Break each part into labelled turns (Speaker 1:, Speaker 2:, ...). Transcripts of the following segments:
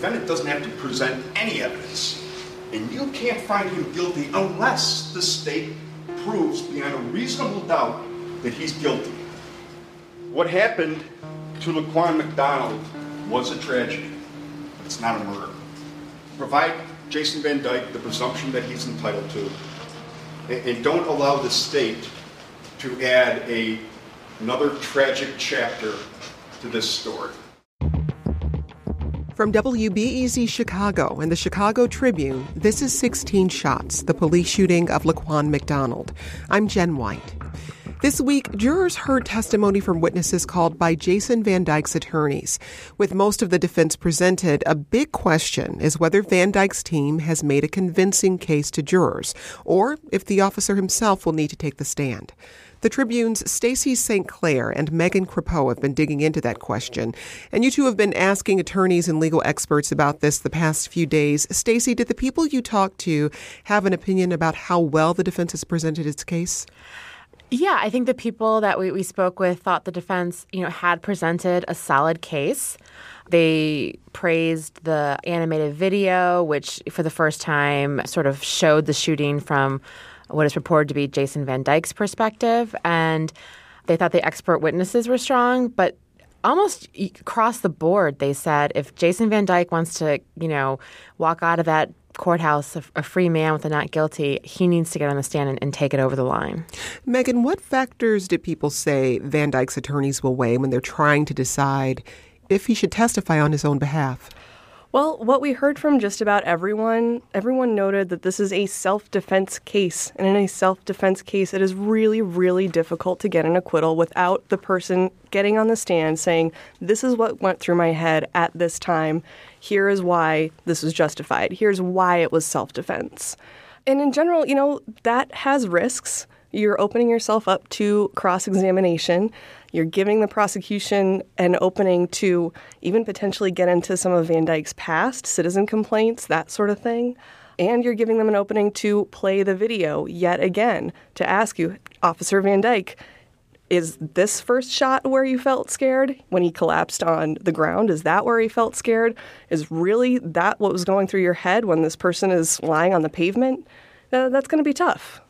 Speaker 1: defendant doesn't have to present any evidence. And you can't find him guilty unless the state proves beyond a reasonable doubt that he's guilty. What happened to Laquan McDonald was a tragedy. It's not a murder. Provide Jason Van Dyke the presumption that he's entitled to, and don't allow the state to add a, another tragic chapter to this story.
Speaker 2: From WBEZ Chicago and the Chicago Tribune, this is 16 Shots, the police shooting of Laquan McDonald. I'm Jen White. This week, jurors heard testimony from witnesses called by Jason Van Dyke's attorneys. With most of the defense presented, a big question is whether Van Dyke's team has made a convincing case to jurors, or if the officer himself will need to take the stand. The Tribune's Stacy St. Clair and Megan Crepeau have been digging into that question. And you two have been asking attorneys and legal experts about this the past few days. Stacy, did the people you talked to have an opinion about how well the defense has presented its case?
Speaker 3: Yeah, I think the people that we, we spoke with thought the defense, you know, had presented a solid case. They praised the animated video, which for the first time sort of showed the shooting from what is reported to be Jason Van Dyke's perspective. And they thought the expert witnesses were strong, but almost across the board, they said if Jason Van Dyke wants to, you know, walk out of that courthouse a, a, free man with a not guilty, he needs to get on the stand and, and, take it over the line.
Speaker 2: Megan, what factors do people say Van Dyke's attorneys will weigh when they're trying to decide if he should testify on his own behalf?
Speaker 4: Well, what we heard from just about everyone, everyone noted that this is a self defense case. And in a self defense case, it is really, really difficult to get an acquittal without the person getting on the stand saying, This is what went through my head at this time. Here is why this was justified. Here's why it was self defense. And in general, you know, that has risks. You're opening yourself up to cross examination. You're giving the prosecution an opening to even potentially get into some of Van Dyke's past, citizen complaints, that sort of thing. And you're giving them an opening to play the video yet again to ask you, Officer Van Dyke, is this first shot where you felt scared when he collapsed on the ground? Is that where he felt scared? Is really that what was going through your head when this person is lying on the pavement? Uh, that's going to be tough.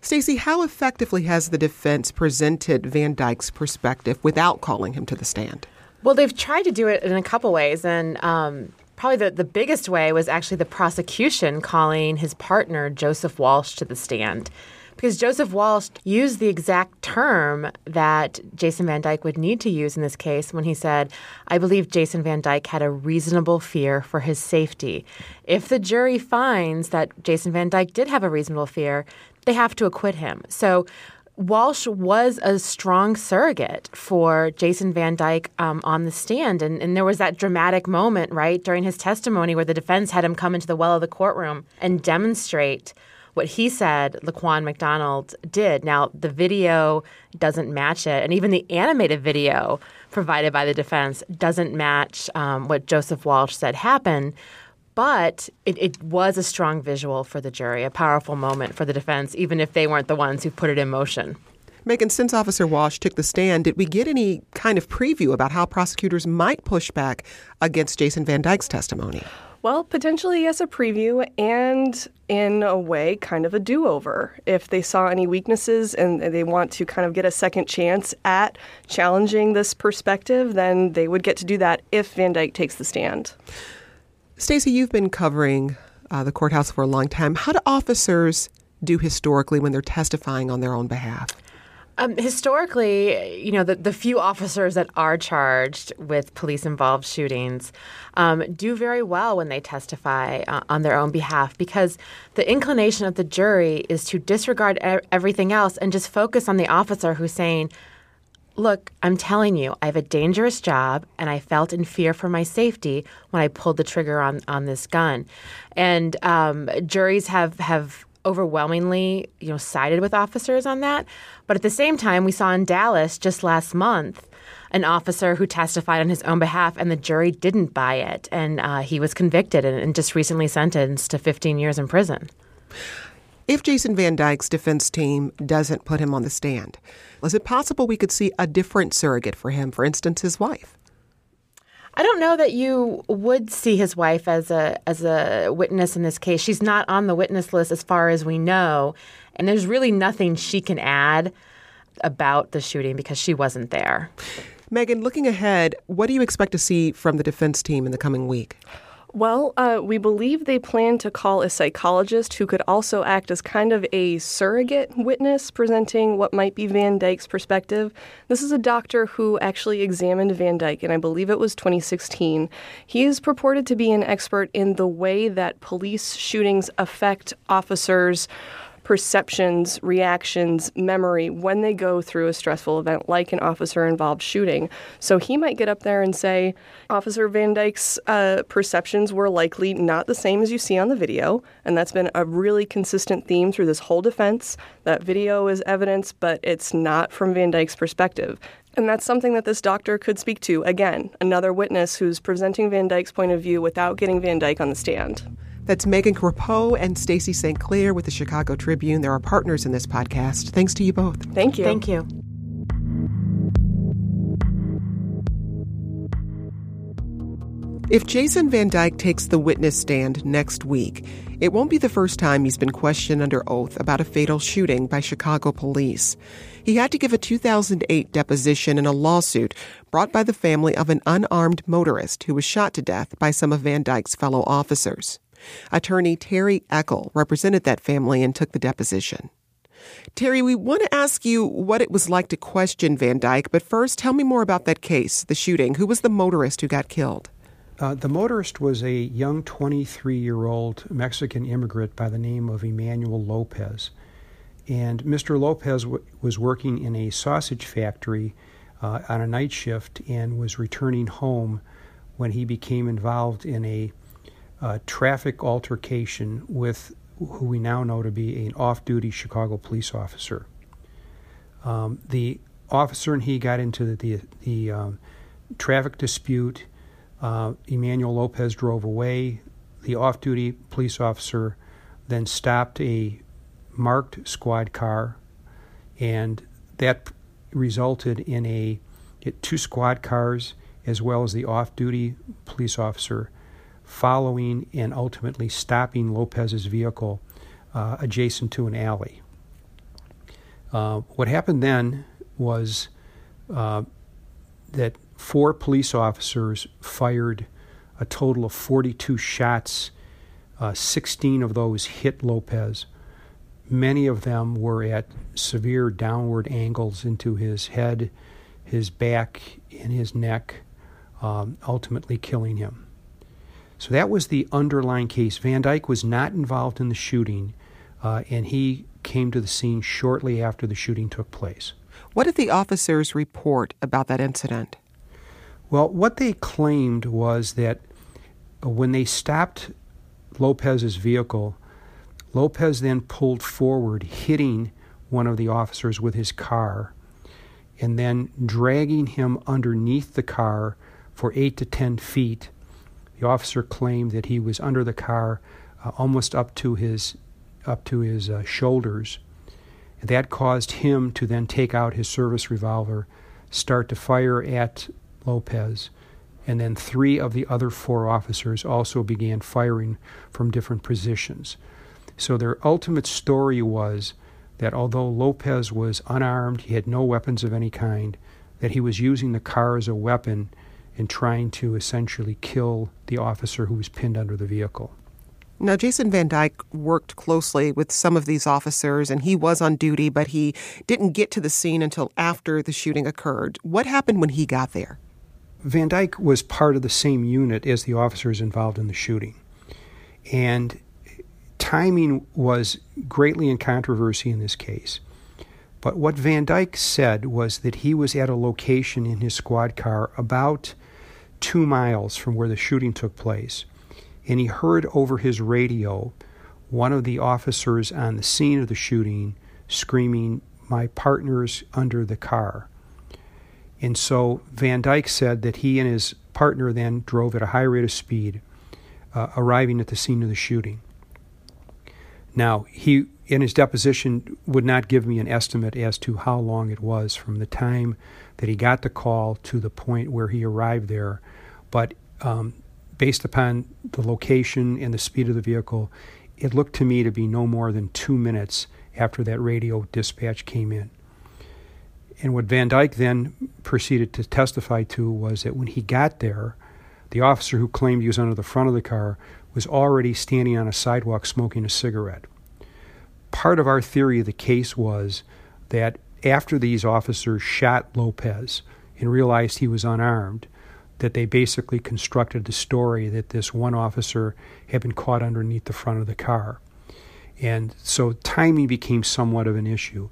Speaker 2: Stacy, how effectively has the defense presented Van Dyke's perspective without calling him to the stand?
Speaker 3: Well, they've tried to do it in a couple ways, and um, probably the, the biggest way was actually the prosecution calling his partner, Joseph Walsh, to the stand. Because Joseph Walsh used the exact term that Jason Van Dyke would need to use in this case when he said, I believe Jason Van Dyke had a reasonable fear for his safety. If the jury finds that Jason Van Dyke did have a reasonable fear, they have to acquit him. So Walsh was a strong surrogate for Jason Van Dyke um, on the stand. And, and there was that dramatic moment, right, during his testimony where the defense had him come into the well of the courtroom and demonstrate what he said Laquan McDonald did. Now, the video doesn't match it. And even the animated video provided by the defense doesn't match um, what Joseph Walsh said happened. But it, it, was a strong visual for the jury, a powerful moment for the defense, even if they weren't the ones who put it in motion.
Speaker 2: Megan, since Officer Walsh took the stand, did we get any kind of preview about how prosecutors might push back against Jason Van Dyke's testimony?
Speaker 4: Well, potentially, yes, a preview, and in a way, kind of a do over. If they saw any weaknesses and they want to kind of get a second chance at challenging this perspective, then they would get to do that if Van Dyke takes the stand.
Speaker 2: Stacy, you've been covering uh, the courthouse for a long time. How do officers do historically when they're testifying on their own behalf?
Speaker 3: Um, historically, you know, the, the few officers that are charged with police involved shootings um, do very well when they testify uh, on their own behalf because the inclination of the jury is to disregard e- everything else and just focus on the officer who's saying, Look, I'm telling you, I have a dangerous job, and I felt in fear for my safety when I pulled the trigger on, on this gun. And um, juries have have overwhelmingly, you know, sided with officers on that. But at the same time, we saw in Dallas just last month an officer who testified on his own behalf, and the jury didn't buy it, and uh, he was convicted and, and just recently sentenced to 15 years in prison.
Speaker 2: If Jason Van Dyke's defense team doesn't put him on the stand, is it possible we could see a different surrogate for him, for instance, his wife?
Speaker 3: I don't know that you would see his wife as a as a witness in this case. She's not on the witness list as far as we know, and there's really nothing she can add about the shooting because she wasn't there.
Speaker 2: Megan, looking ahead, what do you expect to see from the defense team in the coming week?
Speaker 4: Well, uh, we believe they plan to call a psychologist who could also act as kind of a surrogate witness presenting what might be Van Dyke's perspective. This is a doctor who actually examined Van Dyke, and I believe it was 2016. He is purported to be an expert in the way that police shootings affect officers' perceptions, reactions, memory when they go through a stressful event like an officer involved shooting. So he might get up there and say, Officer Van Dyke's uh, perceptions were likely not the same as you see on the video. And that's been a really consistent theme through this whole defense. That video is evidence, but it's not from Van Dyke's perspective. And that's something that this doctor could speak to. Again, another witness who's presenting Van Dyke's point of view without getting Van Dyke on the stand.
Speaker 2: That's Megan Crepeau and Stacy St. Clair with the Chicago Tribune. They're our partners in this podcast. Thanks to you both.
Speaker 4: Thank you.
Speaker 3: Thank you.
Speaker 2: If Jason Van Dyke takes the witness stand next week, it won't be the first time he's been questioned under oath about a fatal shooting by Chicago police. He had to give a 2008 deposition in a lawsuit brought by the family of an unarmed motorist who was shot to death by some of Van Dyke's fellow officers. Attorney Terry Ekl represented that family and took the deposition. Terry, we want to ask you what it was like to question Van Dyke, but first tell me more about that case, the shooting. Who was the motorist who got killed?
Speaker 5: Uh, the motorist was a young 23 year old Mexican immigrant by the name of Emmanuel Lopez. And Mr. Lopez w- was working in a sausage factory uh, on a night shift and was returning home when he became involved in a uh, traffic altercation with who we now know to be an off duty Chicago police officer. Um, the officer and he got into the, the, the um, traffic dispute. Uh, Emmanuel Lopez drove away. The off duty police officer then stopped a marked squad car, and that resulted in a two squad cars as well as the off duty police officer following and ultimately stopping Lopez's vehicle uh, adjacent to an alley. Uh, what happened then was uh, that four police officers fired a total of 42 shots. Uh, 16 of those hit Lopez. Many of them were at severe downward angles into his head, his back, and his neck, um, ultimately killing him. So that was the underlying case. Van Dyke was not involved in the shooting, uh, and he came to the scene shortly after the shooting took place.
Speaker 2: What did the officers report about that incident?
Speaker 5: Well, what they claimed was that when they stopped Lopez's vehicle, Lopez then pulled forward, hitting one of the officers with his car, and then dragging him underneath the car for eight to ten feet the officer claimed that he was under the car uh, almost up to his up to his uh, shoulders. That caused him to then take out his service revolver, start to fire at Lopez, and then three of the other four officers also began firing from different positions. So their ultimate story was that although Lopez was unarmed, he had no weapons of any kind, that he was using the car as a weapon in trying to essentially kill the officer who was pinned under the vehicle.
Speaker 2: Now, Jason Van Dyke worked closely with some of these officers, and he was on duty, but he didn't get to the scene until after the shooting occurred. What happened when he got there?
Speaker 5: Van Dyke was part of the same unit as the officers involved in the shooting. And timing was greatly in controversy in this case. But what Van Dyke said was that he was at a location in his squad car about two miles from where the shooting took place, and he heard over his radio one of the officers on the scene of the shooting screaming, My partner's under the car. And so Van Dyke said that he and his partner then drove at a high rate of speed, uh, arriving at the scene of the shooting. Now, he, in his deposition, would not give me an estimate as to how long it was from the time that he got the call to the point where he arrived there. but um, based upon the location and the speed of the vehicle, it looked to me to be no more than two minutes after that radio dispatch came in. And what Van Dyke then proceeded to testify to was that when he got there, the officer who claimed he was under the front of the car was already standing on a sidewalk smoking a cigarette. Part of our theory of the case was that after these officers shot Lopez and realized he was unarmed, that they basically constructed the story that this one officer had been caught underneath the front of the car. And so timing became somewhat of an issue.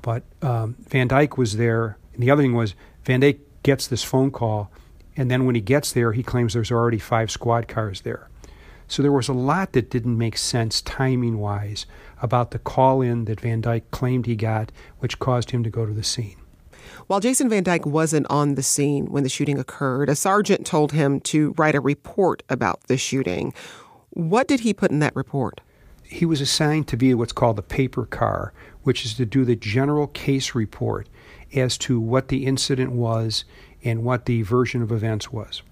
Speaker 5: But um, Van Dyke was there. And the other thing was, Van Dyke gets this phone call, and then when he gets there, he claims there's already five squad cars there. So there was a lot that didn't make sense timing wise about the call in that Van Dyke claimed he got, which caused him to go to the scene.
Speaker 2: While Jason Van Dyke wasn't on the scene when the shooting occurred, a sergeant told him to write a report about the shooting. What did he put in that report?
Speaker 5: He was assigned to be what's called the paper car, which is to do the general case report as to what the incident was and what the version of events was.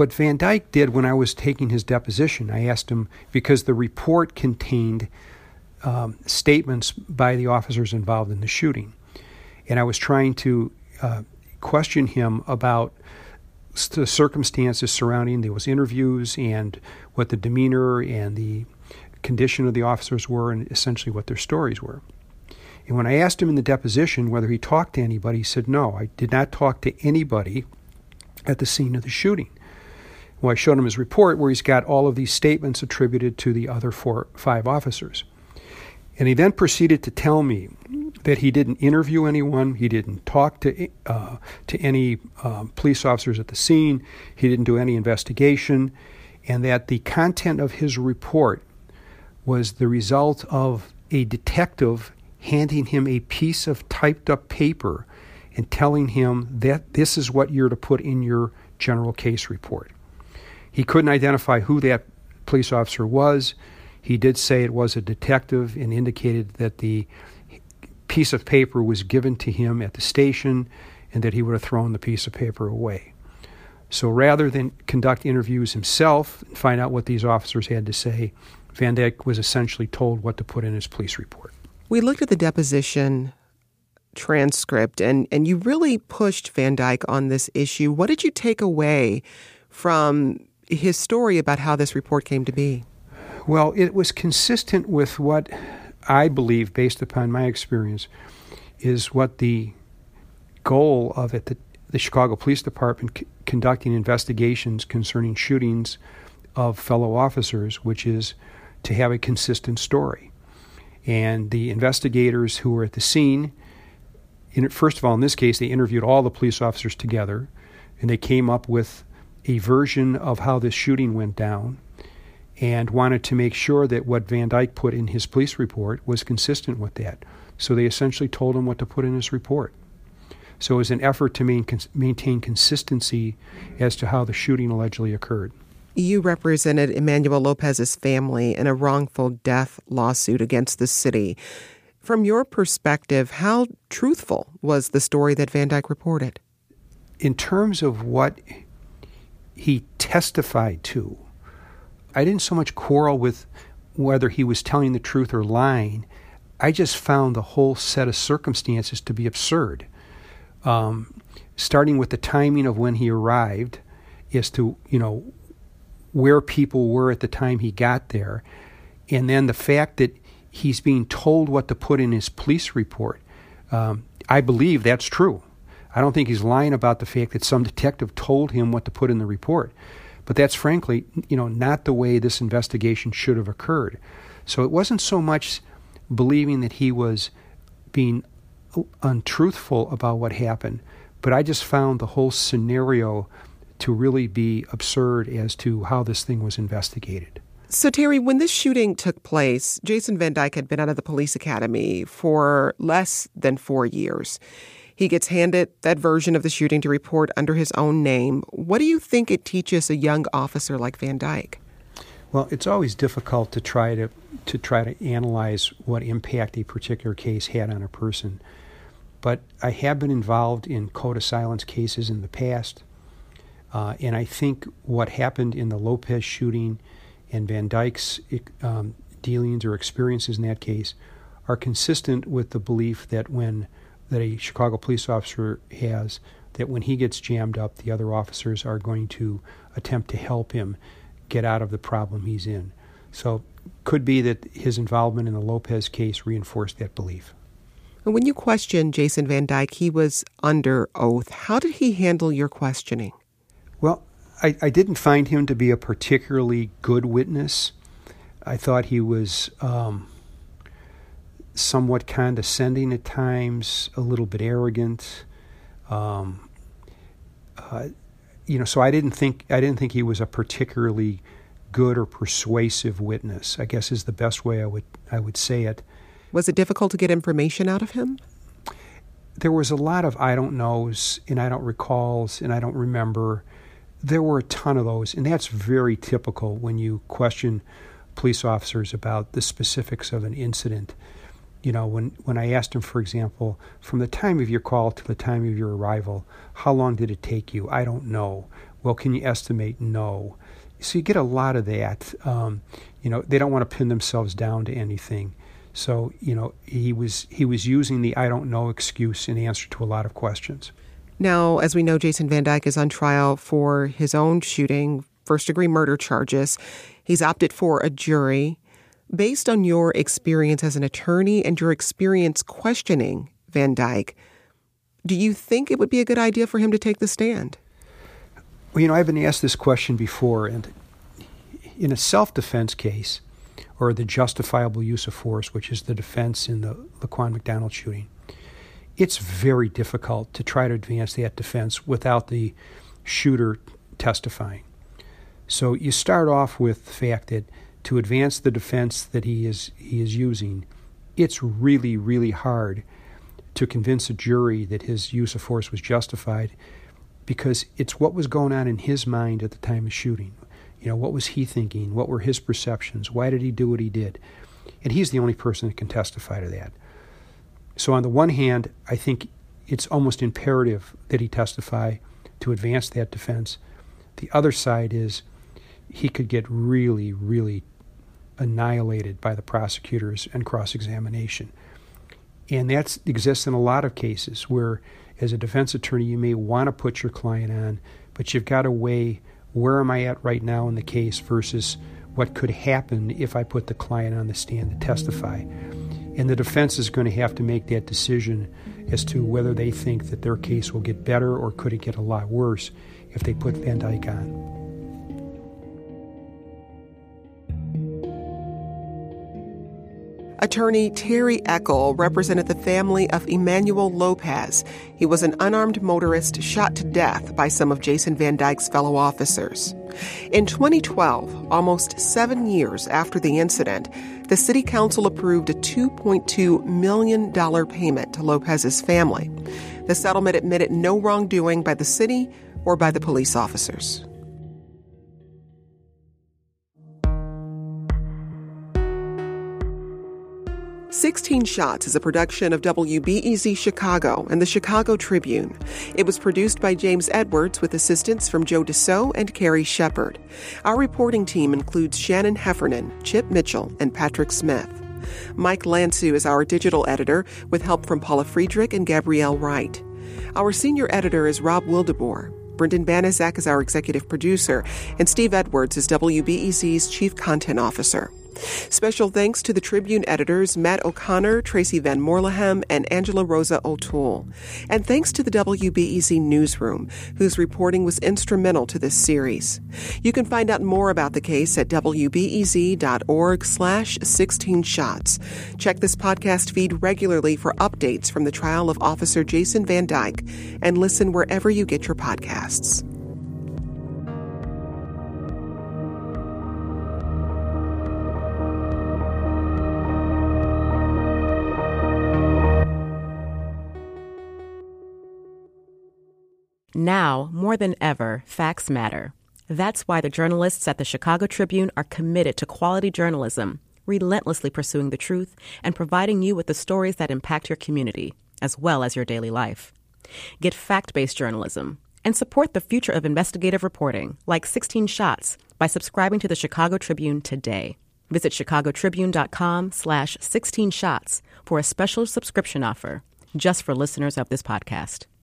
Speaker 5: What Van Dyke did when I was taking his deposition, I asked him because the report contained um, statements by the officers involved in the shooting. And I was trying to uh, question him about the circumstances surrounding those interviews and what the demeanor and the condition of the officers were and essentially what their stories were. And when I asked him in the deposition whether he talked to anybody, he said, No, I did not talk to anybody at the scene of the shooting. Well, I showed him his report where he's got all of these statements attributed to the other four, five officers. And he then proceeded to tell me that he didn't interview anyone, he didn't talk to uh, to any uh, police officers at the scene, he didn't do any investigation, and that the content of his report was the result of a detective handing him a piece of typed up paper and telling him that this is what you're to put in your general case report. He couldn't identify who that police officer was. He did say it was a detective and indicated that the piece of paper was given to him at the station and that he would have thrown the piece of paper away. So rather than conduct interviews himself and find out what these officers had to say, Van Dyke was essentially told what to put in his police report.
Speaker 2: We looked at the deposition transcript and, and you really pushed Van Dyke on this issue. What did you take away from his story about how this report came to be?
Speaker 5: Well, it was consistent with what I believe, based upon my experience, is what the goal of it, the, the Chicago Police Department c- conducting investigations concerning shootings of fellow officers, which is to have a consistent story. And the investigators who were at the scene, in, first of all, in this case, they interviewed all the police officers together, and they came up with a version of how this shooting went down and wanted to make sure that what Van Dyke put in his police report was consistent with that. So they essentially told him what to put in his report. So it was an effort to main, maintain consistency as to how the shooting allegedly occurred.
Speaker 2: You represented Emmanuel Lopez's family in a wrongful death lawsuit against the city. From your perspective, how truthful was the story that Van Dyke reported?
Speaker 5: In terms of what he testified to, I didn't so much quarrel with whether he was telling the truth or lying. I just found the whole set of circumstances to be absurd. Um, starting with the timing of when he arrived, as to you know where people were at the time he got there, and then the fact that he's being told what to put in his police report. Um, I believe that's true. I don't think he's lying about the fact that some detective told him what to put in the report. But that's frankly, you know, not the way this investigation should have occurred. So it wasn't so much believing that he was being untruthful about what happened, but I just found the whole scenario to really be absurd as to how this thing was investigated.
Speaker 2: So, Terry, when this shooting took place, Jason Van Dyke had been out of the police academy for less than four years. He gets handed that version of the shooting to report under his own name. What do you think it teaches a young officer like Van Dyke?
Speaker 5: Well, it's always difficult to try to to try to analyze what impact a particular case had on a person. But I have been involved in code of silence cases in the past. Uh, and I think what happened in the Lopez shooting and Van Dyke's um, dealings or experiences in that case are consistent with the belief that when that a Chicago police officer has that when he gets jammed up, the other officers are going to attempt to help him get out of the problem he's in. So, could be that his involvement in the Lopez case reinforced that belief.
Speaker 2: And when you questioned Jason Van Dyke, he was under oath. How did he handle your questioning?
Speaker 5: Well, I, I didn't find him to be a particularly good witness. I thought he was um, somewhat condescending at times, a little bit arrogant. Um, uh, you know, so I didn't think I didn't think he was a particularly good or persuasive witness. I guess is the best way I would I would say it.
Speaker 2: Was it difficult to get information out of him?
Speaker 5: There was a lot of I don't knows and I don't recalls and I don't remember. There were a ton of those, and that's very typical when you question police officers about the specifics of an incident. You know, when, when I asked him, for example, from the time of your call to the time of your arrival, how long did it take you? I don't know. Well, can you estimate? No. So you get a lot of that. Um, you know, they don't want to pin themselves down to anything. So you know, he was he was using the I don't know excuse in answer to a lot of questions.
Speaker 2: Now, as we know, Jason Van Dyke is on trial for his own shooting, first degree murder charges. He's opted for a jury. Based on your experience as an attorney and your experience questioning Van Dyke, do you think it would be a good idea for him to take the stand?
Speaker 5: Well, you know, I've been asked this question before, and in a self defense case, or the justifiable use of force, which is the defense in the Laquan McDonald shooting, it's very difficult to try to advance that defense without the shooter testifying. So you start off with the fact that to advance the defense that he is he is using, it's really really hard to convince a jury that his use of force was justified because it's what was going on in his mind at the time of shooting. You know, what was he thinking? What were his perceptions? Why did he do what he did? And he's the only person that can testify to that. So, on the one hand, I think it's almost imperative that he testify to advance that defense. The other side is he could get really, really annihilated by the prosecutors and cross examination. And that exists in a lot of cases where, as a defense attorney, you may want to put your client on, but you've got to weigh where am I at right now in the case versus what could happen if I put the client on the stand to testify. And the defense is going to have to make that decision as to whether they think that their case will get better or could it get a lot worse if they put Van Dyke on.
Speaker 2: Attorney Terry Ekl represented the family of Emmanuel Lopez. He was an unarmed motorist shot to death by some of Jason Van Dyke's fellow officers. In 2012, almost seven years after the incident, the City Council approved a $2.2 million payment to Lopez's family. The settlement admitted no wrongdoing by the city or by the police officers. 16 Shots is a production of WBEZ Chicago and the Chicago Tribune. It was produced by James Edwards with assistance from Joe DeCeault and Carrie Shepherd. Our reporting team includes Shannon Heffernan, Chip Mitchell, and Patrick Smith. Mike Lansu is our digital editor with help from Paula Friedrich and Gabrielle Wright. Our senior editor is Rob Wildeboer. Brendan Banaszak is our executive producer, and Steve Edwards is WBEZ's chief content officer. Special thanks to the Tribune editors Matt O'Connor, Tracy Van Moorlehem, and Angela Rozas O'Toole. And thanks to the WBEZ Newsroom, whose reporting was instrumental to this series. You can find out more about the case at wbez.org slash 16 shots. Check this podcast feed regularly for updates from the trial of Officer Jason Van Dyke and listen wherever you get your podcasts.
Speaker 6: Now, more than ever, facts matter. That's why the journalists at the Chicago Tribune are committed to quality journalism, relentlessly pursuing the truth and providing you with the stories that impact your community, as well as your daily life. Get fact based journalism, and support the future of investigative reporting, like 16 Shots, by subscribing to the Chicago Tribune today. Visit chicagotribune.com slash 16 shots for a special subscription offer just for listeners of this podcast.